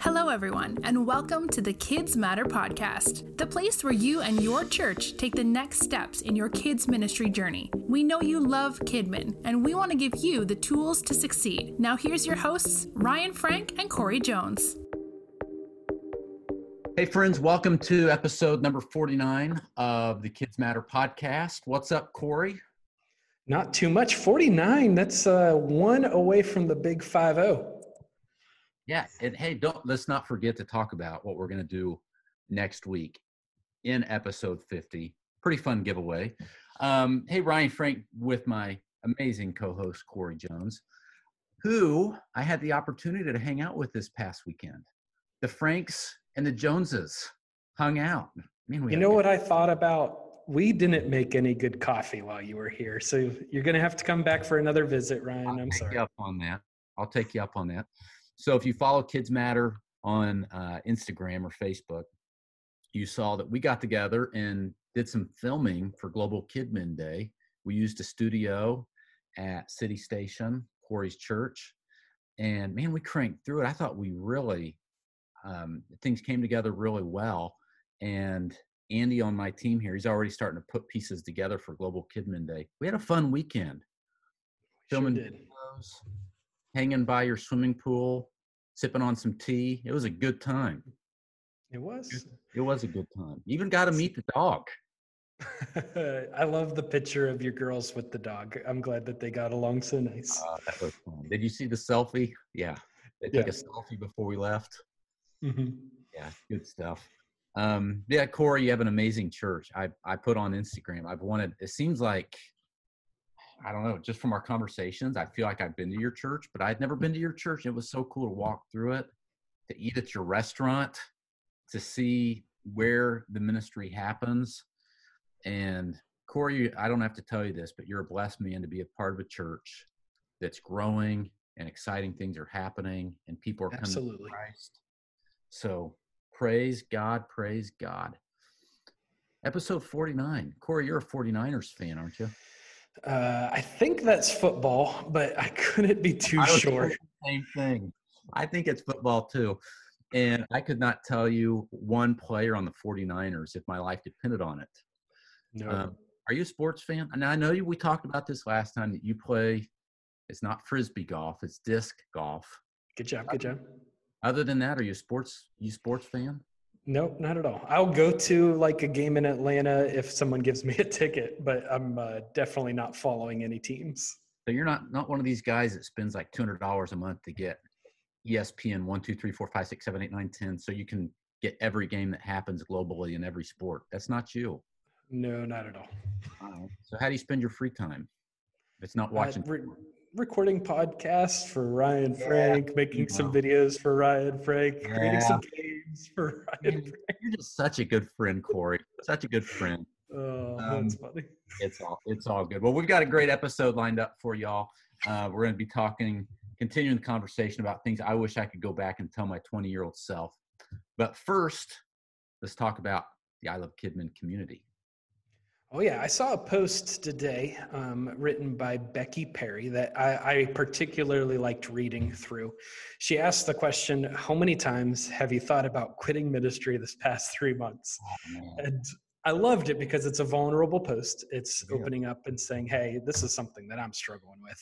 Hello, everyone, and welcome to the Kids Matter podcast, the place where you and your church take the next steps in your kids' ministry journey. We know you love Kidmin, and we want to give you the tools to succeed. Now, here's your hosts, Ryan Frank and Corey Jones. Hey, friends, welcome to episode number 49 of the Kids Matter podcast. What's up, Corey? Not too much. 49. That's uh, one away from the big 5 0. Yeah, and hey, don't let's not forget to talk about what we're going to do next week in episode 50. Pretty fun giveaway. Um, hey, Ryan Frank with my amazing co-host Corey Jones, who I had the opportunity to hang out with this past weekend. The Franks and the Joneses hung out. Man, you know what I thought about? We didn't make any good coffee while you were here, so you're going to have to come back for another visit, Ryan. I'll I'm sorry. up on that. I'll take you up on that. So if you follow Kids Matter on uh, Instagram or Facebook, you saw that we got together and did some filming for Global Kidmin Day. We used a studio at City Station, Corey's church, and man, we cranked through it. I thought we really um, things came together really well. And Andy on my team here, he's already starting to put pieces together for Global Kidmin Day. We had a fun weekend. Filming sure videos, hanging by your swimming pool, sipping on some tea. It was a good time. It was. It was a good time. Even got to meet the dog. I love the picture of your girls with the dog. I'm glad that they got along so nice. Uh, that was fun. Did you see the selfie? Yeah. They took yeah. a selfie before we left. Mm-hmm. Yeah, good stuff. Um, yeah, Corey, you have an amazing church. I, I put on Instagram. I've wanted, it seems like I don't know, just from our conversations, I feel like I've been to your church, but I'd never been to your church. It was so cool to walk through it, to eat at your restaurant, to see where the ministry happens. And Corey, I don't have to tell you this, but you're a blessed man to be a part of a church that's growing and exciting things are happening and people are coming Absolutely. to Christ. So praise God, praise God. Episode 49. Corey, you're a 49ers fan, aren't you? Uh, I think that's football, but I couldn't be too sure. Same thing. I think it's football too. And I could not tell you one player on the 49ers if my life depended on it. No. Um, are you a sports fan? And I know you, we talked about this last time that you play, it's not frisbee golf, it's disc golf. Good job. Good job. Other than that, are you a sports, you sports fan? Nope, not at all. I'll go to like a game in Atlanta if someone gives me a ticket, but I'm uh, definitely not following any teams. So you're not not one of these guys that spends like two hundred dollars a month to get ESPN one, two, three, four, five, six, seven, eight, nine, ten, so you can get every game that happens globally in every sport. That's not you. No, not at all. So how do you spend your free time? It's not uh, watching. Uh, re- recording podcasts for Ryan Frank, yeah, making some videos for Ryan Frank, yeah. creating some games for Ryan Frank. You're just such a good friend, Corey. Such a good friend. Oh, um, that's funny. It's all it's all good. Well, we've got a great episode lined up for y'all. Uh, we're going to be talking, continuing the conversation about things I wish I could go back and tell my 20 year old self. But first, let's talk about the I Love KidMin community. Oh, yeah. I saw a post today um, written by Becky Perry that I, I, particularly liked reading through. She asked the question How many times have you thought about quitting ministry this past three months? Oh, and I loved it because it's a vulnerable post. It's yeah. opening up and saying, Hey, this is something that I'm struggling with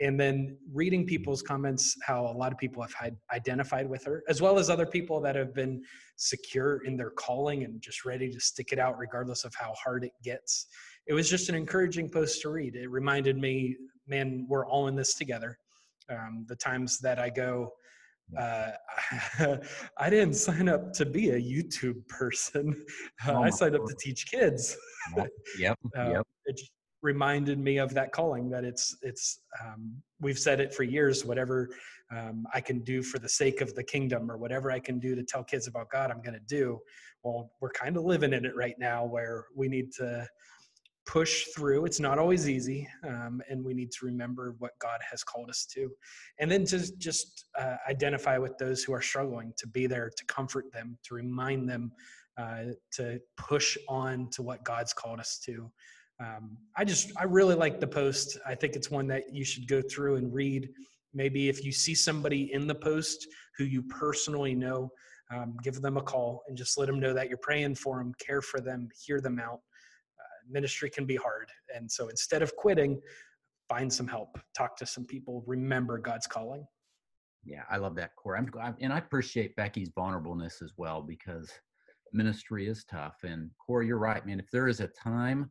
and then reading people's comments how a lot of people have had identified with her as well as other people that have been secure in their calling and just ready to stick it out regardless of how hard it gets it was just an encouraging post to read it reminded me man we're all in this together um, the times that i go uh, I didn't sign up to be a YouTube person. Uh, oh I signed up to teach kids. yep. uh, yep. It, reminded me of that calling that it's it's um, we've said it for years whatever um, i can do for the sake of the kingdom or whatever i can do to tell kids about god i'm going to do. Well we're kind of living in it right now where we need to push through. It's not always easy um, and we need to remember what god has called us to. And then to just uh, identify with those who are struggling to be there to comfort them to remind them uh, to push on to what god's called us to um, I just I really like the post. I think it's one that you should go through and read. maybe if you see somebody in the post who you personally know, um, give them a call and just let them know that you're praying for them, care for them, hear them out. Uh, ministry can be hard. And so instead of quitting, find some help, talk to some people, remember God's calling. Yeah, I love that, Corey. I'm, I'm, and I appreciate Becky's vulnerableness as well because ministry is tough. And Corey, you're right, man. If there is a time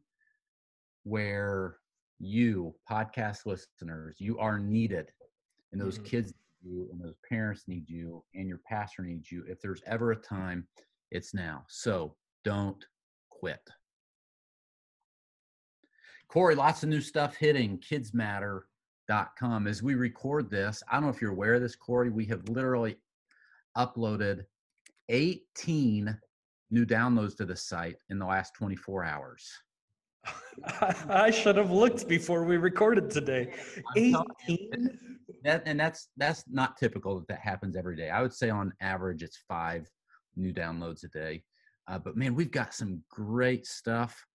where you, podcast listeners, you are needed, and those mm-hmm. kids you, and those parents need you, and your pastor needs you, if there's ever a time, it's now. So don't quit. Corey, lots of new stuff hitting kidzmatter.com. As we record this, I don't know if you're aware of this, Corey, we have literally uploaded 18 new downloads to the site in the last 24 hours. I should have looked before we recorded today. 18 that, and that's that's not typical that that happens every day. I would say on average it's 5 new downloads a day. Uh, but man, we've got some great stuff.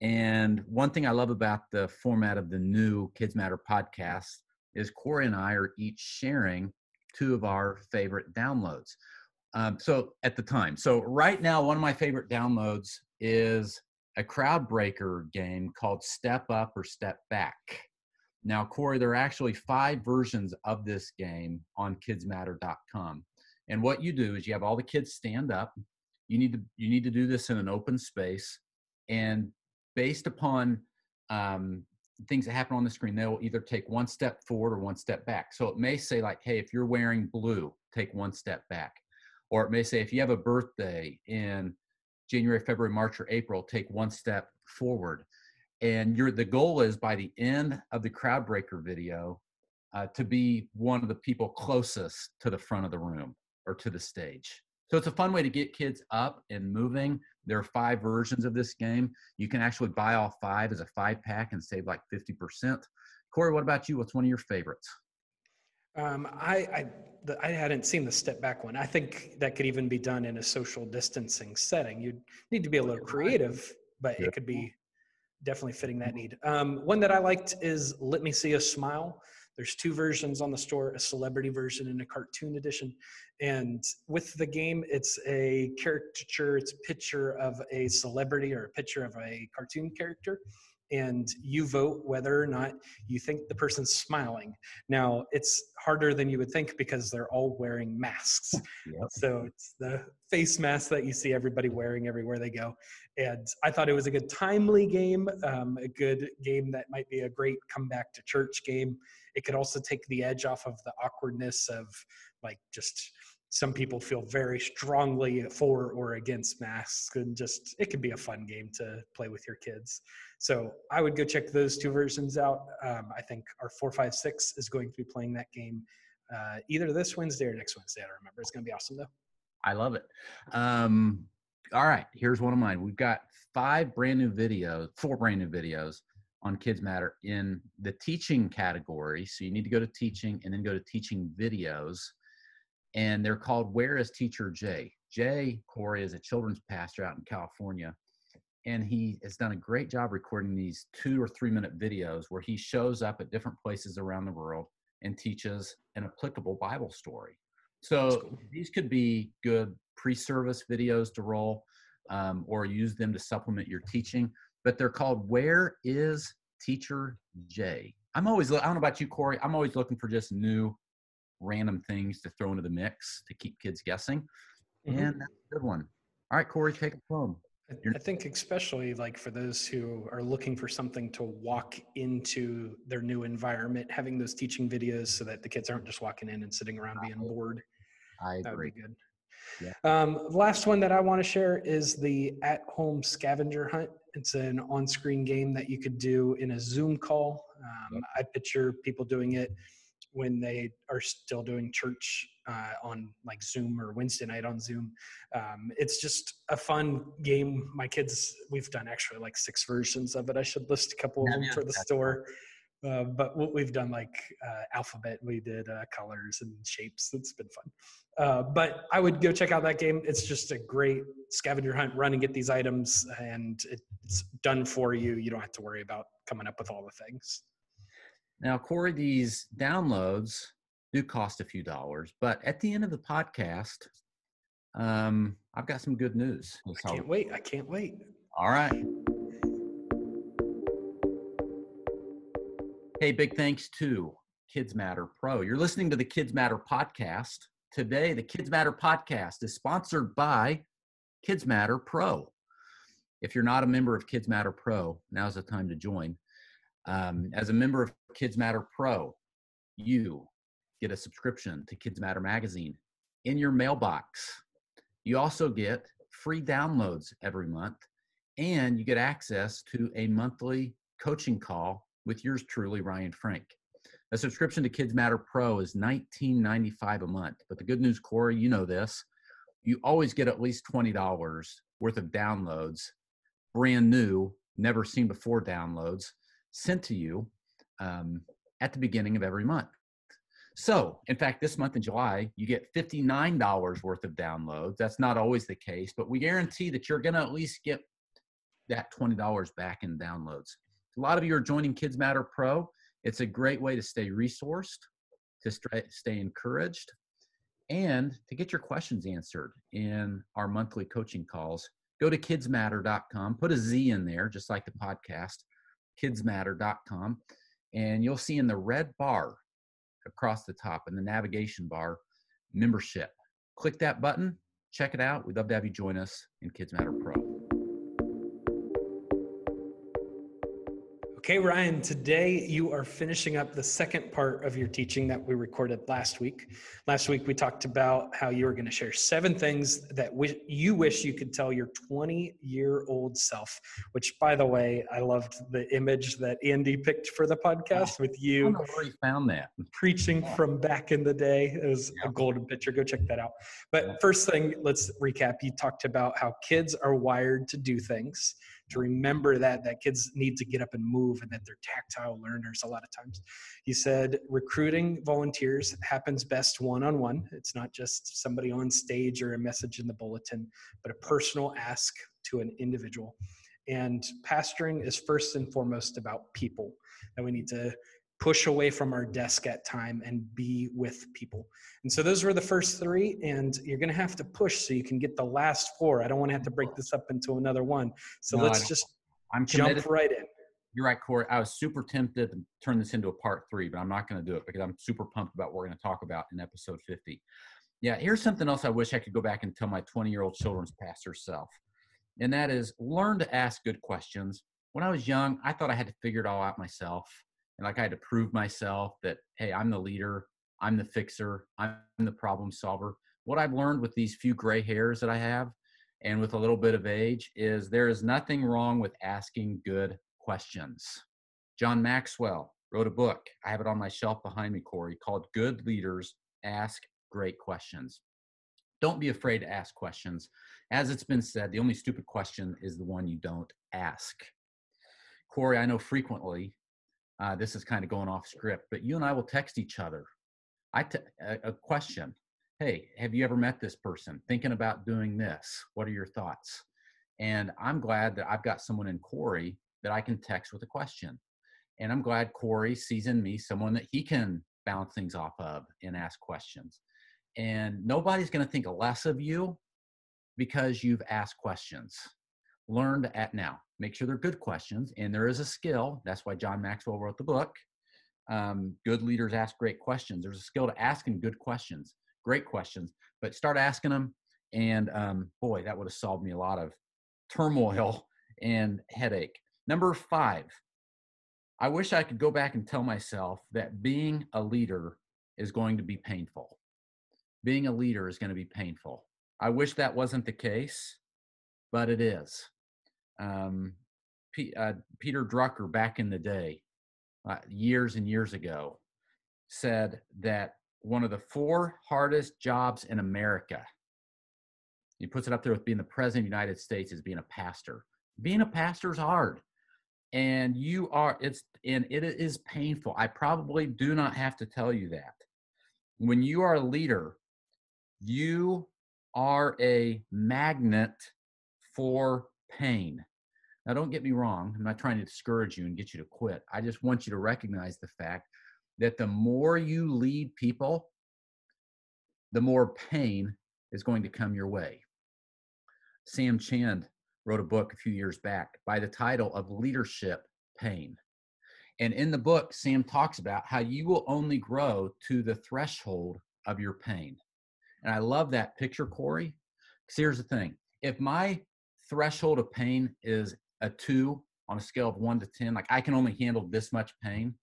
And one thing I love about the format of the new Kids Matter podcast is Corey and I are each sharing two of our favorite downloads. Um, so at the time, so right now, one of my favorite downloads is a crowd breaker game called Step Up or Step Back. Now, Corey, there are actually five versions of this game on kidzmatter.com. And what you do is you have all the kids stand up. You need to you need to do this in an open space, and based upon um, things that happen on the screen, they will either take one step forward or one step back. So it may say, like, hey, if you're wearing blue, take one step back. Or it may say, if you have a birthday in January, February, March, or April, take one step forward. And your the goal is by the end of the crowd breaker video uh, to be one of the people closest to the front of the room or to the stage. So it's a fun way to get kids up and moving. There are five versions of this game. You can actually buy all five as a five pack and save like 50%. Corey, what about you? What's one of your favorites? Um, I, I, the, I hadn't seen the step back one. I think that could even be done in a social distancing setting. You'd need to be a little creative, but it could be definitely fitting that need. Um, one that I liked is Let Me See a Smile. There's two versions on the store, a celebrity version and a cartoon edition. And with the game, it's a caricature, it's a picture of a celebrity or a picture of a cartoon character. And you vote whether or not you think the person's smiling. Now, it's harder than you would think because they're all wearing masks. Yep. So it's the face mask that you see everybody wearing everywhere they go. And I thought it was a good timely game, um, a good game that might be a great comeback to church game. It could also take the edge off of the awkwardness of like just some people feel very strongly for or against masks and just it can be a fun game to play with your kids. So i would go check those two versions out. Um, i think our 456 is going to be playing that game uh, either this wednesday or next wednesday. I don't remember. It's going to be awesome though. I love it. Um, all right. Here's one of mine. We've got five brand new videos four brand new videos on kids matter in the teaching category. So you need to go to teaching and then go to teaching videos and they're called Where is Teacher Jay? Jay Corey is a children's pastor out in California, and he has done a great job recording these two or three minute videos where he shows up at different places around the world and teaches an applicable Bible story. So cool. these could be good pre-service videos to roll, um, or use them to supplement your teaching. But they're called "Where is Teacher Jay?" I'm always I don't know about you, Corey. I'm always looking for just new random things to throw into the mix to keep kids guessing. Mm-hmm. And that's a good one. All right, Corey, take it home. I think especially like for those who are looking for something to walk into their new environment, having those teaching videos so that the kids aren't just walking in and sitting around being bored. I agree. That would be good. Yeah. Um, last one that I want to share is the at-home scavenger hunt. It's an on-screen game that you could do in a Zoom call. Um. I picture people doing it when they are still doing church uh, on like Zoom or Wednesday night on Zoom. Um, it's just a fun game. My kids, we've done actually like six versions of it. I should list a couple of them yeah, for the store. Uh, but what we've done like uh, alphabet, we did uh, colors and shapes. It's been fun. Uh, but I would go check out that game. It's just a great scavenger hunt. Run and get these items, and it's done for you. You don't have to worry about coming up with all the things. Now, Corey, these downloads do cost a few dollars. But at the end of the podcast, um, I've got some good news. I can't wait. I can't wait. All right. Hey, big thanks to Kids Matter Pro. You're listening to the Kids Matter podcast. Today, the Kids Matter podcast is sponsored by Kids Matter Pro. If you're not a member of Kids Matter Pro, now's the time to join. Um, as a member of Kids Matter Pro, you get a subscription to Kids Matter magazine in your mailbox. You also get free downloads every month, and you get access to a monthly coaching call with yours truly, Ryan Frank. A subscription to Kids Matter Pro is $19.95 a month. But the good news, Corey, you know this. You always get at least $20 worth of downloads, brand new, never seen before downloads sent to you um, at the beginning of every month. So, in fact, this month in July, you get $59 worth of downloads. That's not always the case, but we guarantee that you're going to at least get that $20 back in downloads. A lot of you are joining Kids Matter Pro. It's a great way to stay resourced, to stay encouraged, and to get your questions answered in our monthly coaching calls. Go to kidzmatter.com, put a Z in there, just like the podcast, kidzmatter.com, and you'll see in the red bar across the top in the navigation bar membership. Click that button, check it out. We'd love to have you join us in Kids Matter Pro. Okay, Ryan, today you are finishing up the second part of your teaching that we recorded last week. Last week we talked about how you were going to share seven things that you wish you could tell your 20 year old self, which, by the way, I loved the image that Andy picked for the podcast with you. I don't know where he found that. Preaching from back in the day. It was yeah. a golden picture. Go check that out. But first thing, let's recap. You talked about how kids are wired to do things to remember that that kids need to get up and move and that they're tactile learners a lot of times. He said recruiting volunteers happens best one-on-one. It's not just somebody on stage or a message in the bulletin but a personal ask to an individual. And pastoring is first and foremost about people. That we need to push away from our desk at time and be with people. And so those were the first three, and you're going to have to push so you can get the last four. I don't want to have to break this up into another one. So no, let's just I'm jump committed. right in. You're right, Corey. I was super tempted to turn this into a part three, but I'm not going to do it because I'm super pumped about what we're going to talk about in episode 50. Yeah, here's something else I wish I could go back and tell my 20 year old children's pastor self, and that is learn to ask good questions. When I was young, I thought I had to figure it all out myself and like I had to prove myself that hey, I'm the leader, I'm the fixer, I'm the problem solver. What I've learned with these few gray hairs that I have and with a little bit of age is there is nothing wrong with asking good questions. John Maxwell wrote a book. I have it on my shelf behind me, Corey, called Good Leaders Ask Great Questions. Don't be afraid to ask questions. As it's been said, the only stupid question is the one you don't ask. Corey, I know frequently uh, this is kind of going off script, but you and I will text each other. I t- a, a question. Hey, have you ever met this person? Thinking about doing this. What are your thoughts? And I'm glad that I've got someone in Corey that I can text with a question. And I'm glad Corey sees in me someone that he can bounce things off of and ask questions. And nobody's going to think less of you because you've asked questions. Learn to at now. Make sure they're good questions and there is a skill that's why john maxwell wrote the book um, good leaders ask great questions. There's a skill to asking good questions great questions but start asking them and um, boy that would have solved me a lot of turmoil and headache. Number five i wish i could go back and tell myself that being a leader is going to be painful. Being a leader is going to be painful. I wish that wasn't the case but it is um, P, uh, Peter Drucker back in the day, uh, years and years ago, said that one of the four hardest jobs in America, he puts it up there with being the president of the United States, is being a pastor. Being a pastor is hard. And you are, it's, and it is painful. I probably do not have to tell you that. When you are a leader, you are a magnet for pain. Now, don't get me wrong. I'm not trying to discourage you and get you to quit. I just want you to recognize the fact that the more you lead people, the more pain is going to come your way. Sam Chand wrote a book a few years back by the title of Leadership Pain. And in the book, Sam talks about how you will only grow to the threshold of your pain. And I love that picture, Corey. Because here's the thing if my threshold of pain is a two on a scale of one to 10, like I can only handle this much pain,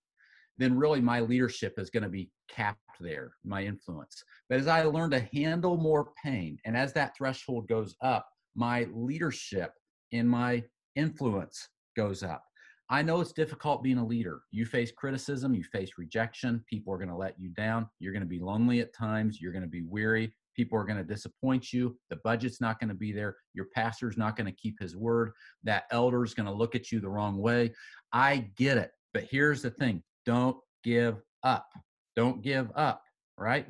then really my leadership is going to be capped there, my influence. But as I learn to handle more pain, and as that threshold goes up, my leadership and my influence goes up. I know it's difficult being a leader. You face criticism, you face rejection. People are going to let you down. You're going to be lonely at times. You're going to be weary. People are going to disappoint you. The budget's not going to be there. Your pastor's not going to keep his word. That elder's going to look at you the wrong way. I get it. But here's the thing don't give up. Don't give up, right?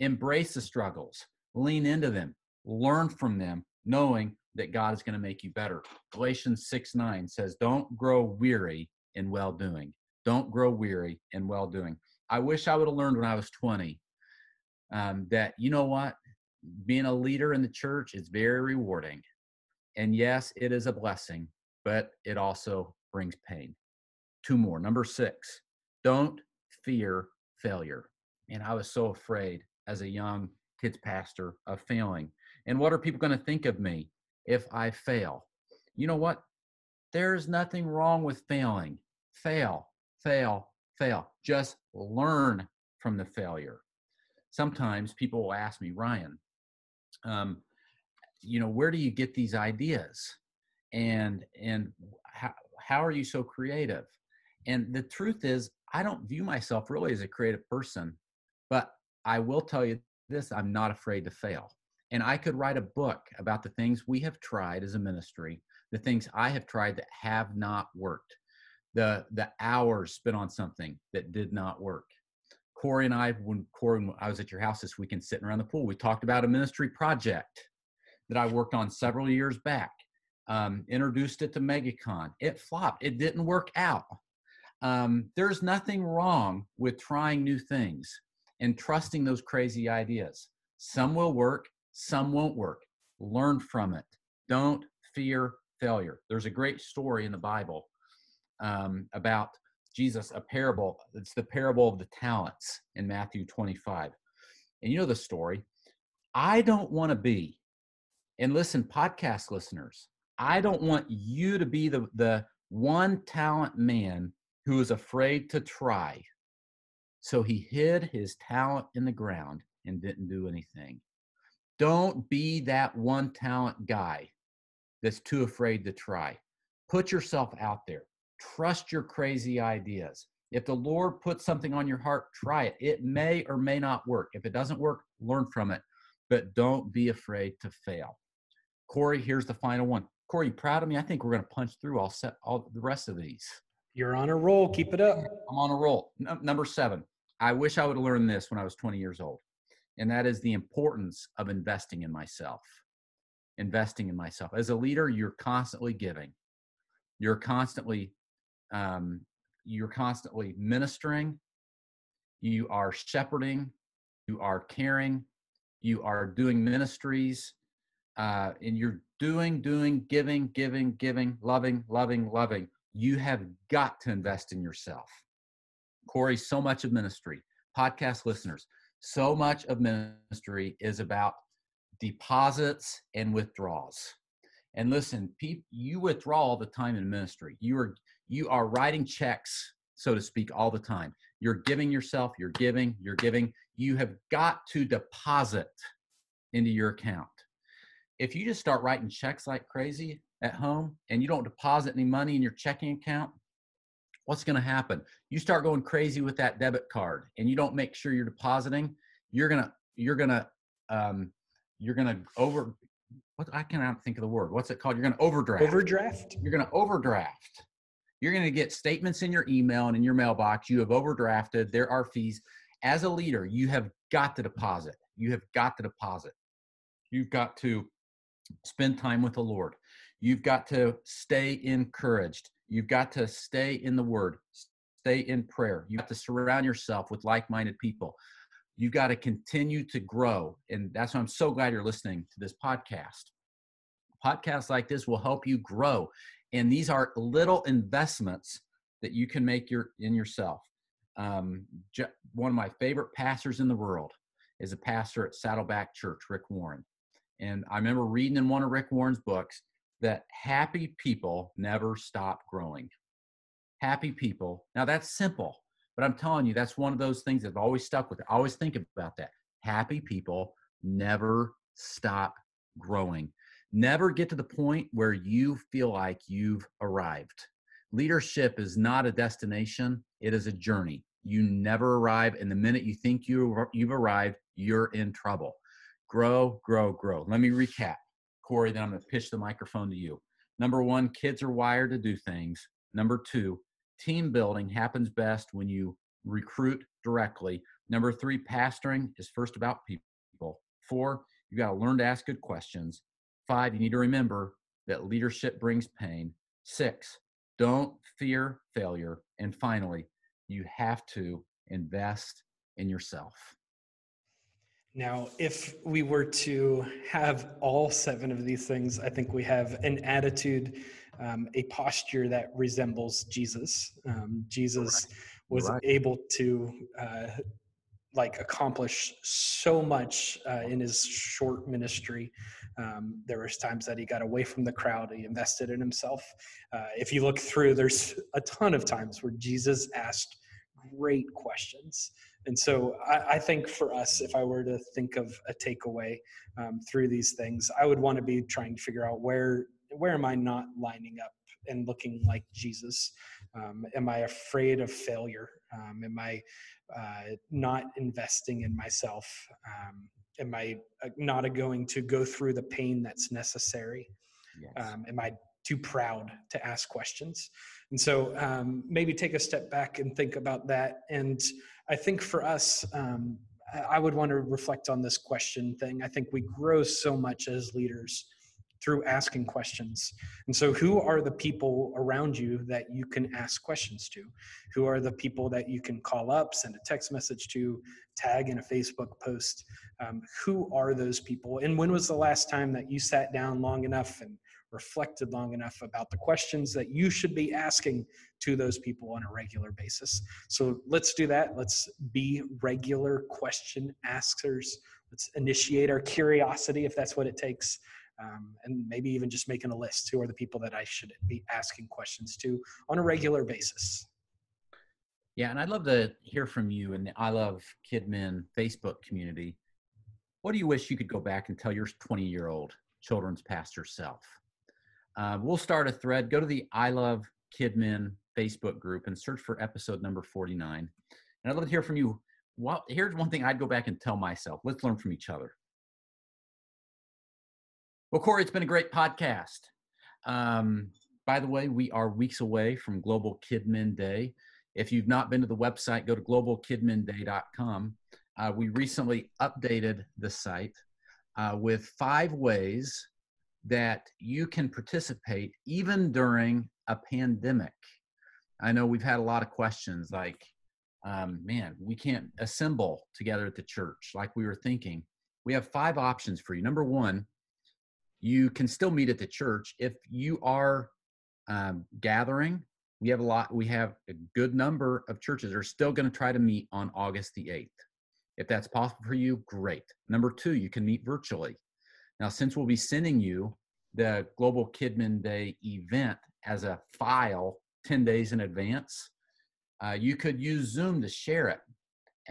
Embrace the struggles, lean into them, learn from them, knowing that God is going to make you better. Galatians 6 9 says, Don't grow weary in well doing. Don't grow weary in well doing. I wish I would have learned when I was 20 um, that, you know what? Being a leader in the church is very rewarding. And yes, it is a blessing, but it also brings pain. Two more. Number six, don't fear failure. And I was so afraid as a young kids pastor of failing. And what are people going to think of me if I fail? You know what? There's nothing wrong with failing. Fail, fail, fail. Just learn from the failure. Sometimes people will ask me, Ryan, um, you know, where do you get these ideas? And and how, how are you so creative? And the truth is, I don't view myself really as a creative person, but I will tell you this I'm not afraid to fail. And I could write a book about the things we have tried as a ministry, the things I have tried that have not worked, the, the hours spent on something that did not work. Corey and I, when Corey, when I was at your house this weekend sitting around the pool, we talked about a ministry project that I worked on several years back. Um, introduced it to MegaCon. It flopped. It didn't work out. Um, there's nothing wrong with trying new things and trusting those crazy ideas. Some will work, some won't work. Learn from it. Don't fear failure. There's a great story in the Bible um, about Jesus, a parable. It's the parable of the talents in Matthew 25. And you know the story. I don't want to be, and listen, podcast listeners, I don't want you to be the, the one talent man who is afraid to try. So he hid his talent in the ground and didn't do anything. Don't be that one talent guy that's too afraid to try. Put yourself out there. Trust your crazy ideas. If the Lord puts something on your heart, try it. It may or may not work. If it doesn't work, learn from it, but don't be afraid to fail. Corey, here's the final one. Corey, you proud of me? I think we're going to punch through all set all the rest of these. You're on a roll. Keep it up. I'm on a roll. No, number seven. I wish I would have learned this when I was 20 years old, and that is the importance of investing in myself. Investing in myself. As a leader, you're constantly giving. You're constantly, um, you're constantly ministering. You are shepherding. You are caring. You are doing ministries, uh, and you're doing, doing, giving, giving, giving, loving, loving, loving you have got to invest in yourself. Corey, so much of ministry, podcast listeners, so much of ministry is about deposits and withdrawals. And listen, you withdraw all the time in ministry. You are you are writing checks, so to speak, all the time. You're giving yourself, you're giving, you're giving. You have got to deposit into your account. If you just start writing checks like crazy, at home and you don't deposit any money in your checking account, what's going to happen? You start going crazy with that debit card and you don't make sure you're depositing, you're going to, you're going to, um, you're going to over, what I cannot think of the word. What's it called? You're going to overdraft. Overdraft. You're going to overdraft. You're going to get statements in your email and in your mailbox. You have overdrafted. There are fees. As a leader, you have got to deposit. You have got to deposit. You've got to spend time with the Lord. You've got to stay encouraged. You've got to stay in the word, stay in prayer. You have to surround yourself with like minded people. You've got to continue to grow. And that's why I'm so glad you're listening to this podcast. Podcasts like this will help you grow. And these are little investments that you can make your in yourself. Um, one of my favorite pastors in the world is a pastor at Saddleback Church, Rick Warren. And I remember reading in one of Rick Warren's books that happy people never stop growing. Happy people. Now that's simple, but I'm telling you, that's one of those things that I've always stuck with. I always think about that. Happy people never stop growing. Never get to the point where you feel like you've arrived. Leadership is not a destination, it is a journey. You never arrive. And the minute you think you, you've arrived, you're in trouble. Grow, grow, grow. Let me recap. Corey, then I'm going to pitch the microphone to you. Number one, kids are wired to do things. Number two, team building happens best when you recruit directly. Number three, pastoring is first about people. Four, you got to learn to ask good questions. Five, you need to remember that leadership brings pain. Six, don't fear failure. And finally, you have to invest in yourself. Now, if we were to have all seven of these things, I think we have an attitude, um, a posture that resembles Jesus. Um, Jesus was able to uh, like accomplish so much uh, in his short ministry. Um, there was times that he got away from the crowd. He invested in himself. Uh, if you look through, there's a ton of times where Jesus asked great questions. And so I, I, think for us, if I were to think of a takeaway um, through these things, I would want to be trying to figure out where where am I not lining up and looking like Jesus? Um, am I afraid of failure? Um, am I uh, not investing in myself? Um, am I uh, not going to go through the pain that's necessary? Yes. Um, am I too proud to ask questions? And so um, maybe take a step back and think about that. And I think for us, um, I would want to reflect on this question thing. I think we grow so much as leaders through asking questions. And so, who are the people around you that you can ask questions to? Who are the people that you can call up, send a text message to, tag in a Facebook post? Um, who are those people? And when was the last time that you sat down long enough and reflected long enough about the questions that you should be asking to those people on a regular basis. So let's do that. Let's be regular question askers. Let's initiate our curiosity if that's what it takes. Um, and maybe even just making a list. Who are the people that I should be asking questions to on a regular basis? Yeah, and I'd love to hear from you in the I Love KidMin Facebook community. What do you wish you could go back and tell your 20 year old children's pastor self? Uh, we'll start a thread. Go to the I Love KidMin Facebook group and search for episode number 49. And I'd love to hear from you. Well, here's one thing I'd go back and tell myself. Let's learn from each other. Well, Corey, it's been a great podcast. Um, by the way, we are weeks away from Global KidMin Day. If you've not been to the website, go to globalkidminday.com. Uh, we recently updated the site uh, with five ways that you can participate even during a pandemic. I know we've had a lot of questions like, um, man, we can't assemble together at the church like we were thinking. We have five options for you. Number one, you can still meet at the church if you are um, gathering. We have a lot, we have a good number of churches are still going to try to meet on August the 8th. If that's possible for you, great. Number two, you can meet virtually. Now, since we'll be sending you the Global KidMin Day event as a file 10 days in advance, uh, you could use Zoom to share it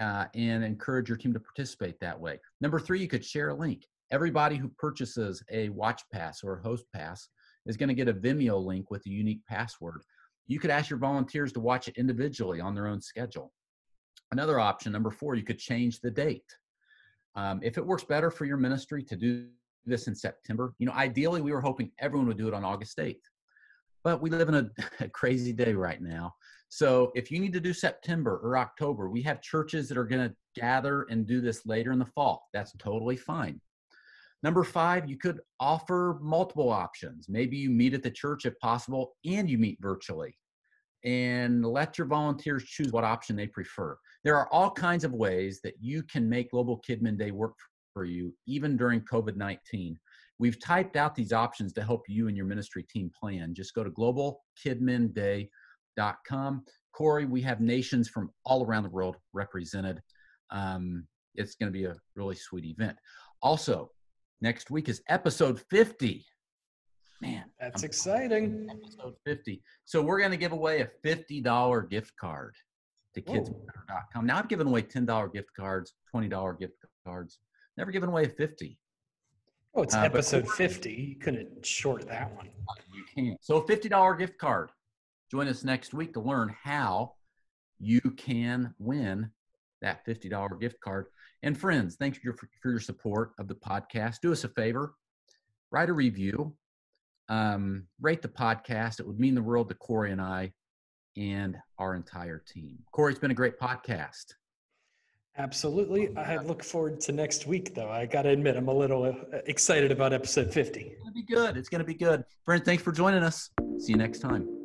uh, and encourage your team to participate that way. Number three, you could share a link. Everybody who purchases a Watch Pass or a Host Pass is going to get a Vimeo link with a unique password. You could ask your volunteers to watch it individually on their own schedule. Another option, number four, you could change the date. Um, if it works better for your ministry to do this in September. You know, ideally, we were hoping everyone would do it on August 8th, but we live in a, a, crazy day right now. So if you need to do September or October, we have churches that are going to gather and do this later in the fall. That's totally fine. Number five, you could offer multiple options. Maybe you meet at the church if possible and you meet virtually. and let your volunteers choose what option they prefer. There are all kinds of ways that you can make Global KidMin Day work for you, even during COVID 19. We've typed out these options to help you and your ministry team plan. Just go to globalkidminday.com. Corey, we have nations from all around the world represented. Um, it's going to be a really sweet event. Also, next week is episode 50. Man, that's I'm exciting. Episode 50. So we're going to give away a $50 gift card to kidzmatter.com. Now I've given away $10 gift cards, $20 gift cards. Never given away a 50. Oh, it's uh, episode 50. You couldn't short that one. You can't. So a $50 gift card. Join us next week to learn how you can win that $50 gift card. And friends, thanks for your, for your support of the podcast. Do us a favor, write a review, um, rate the podcast. It would mean the world to Corey and I and our entire team. Corey, it's been a great podcast. Absolutely. I look forward to next week, though. I got to admit, I'm a little uh, excited about episode 50. It's going to be good. It's going to be good. Friends, thanks for joining us. See you next time.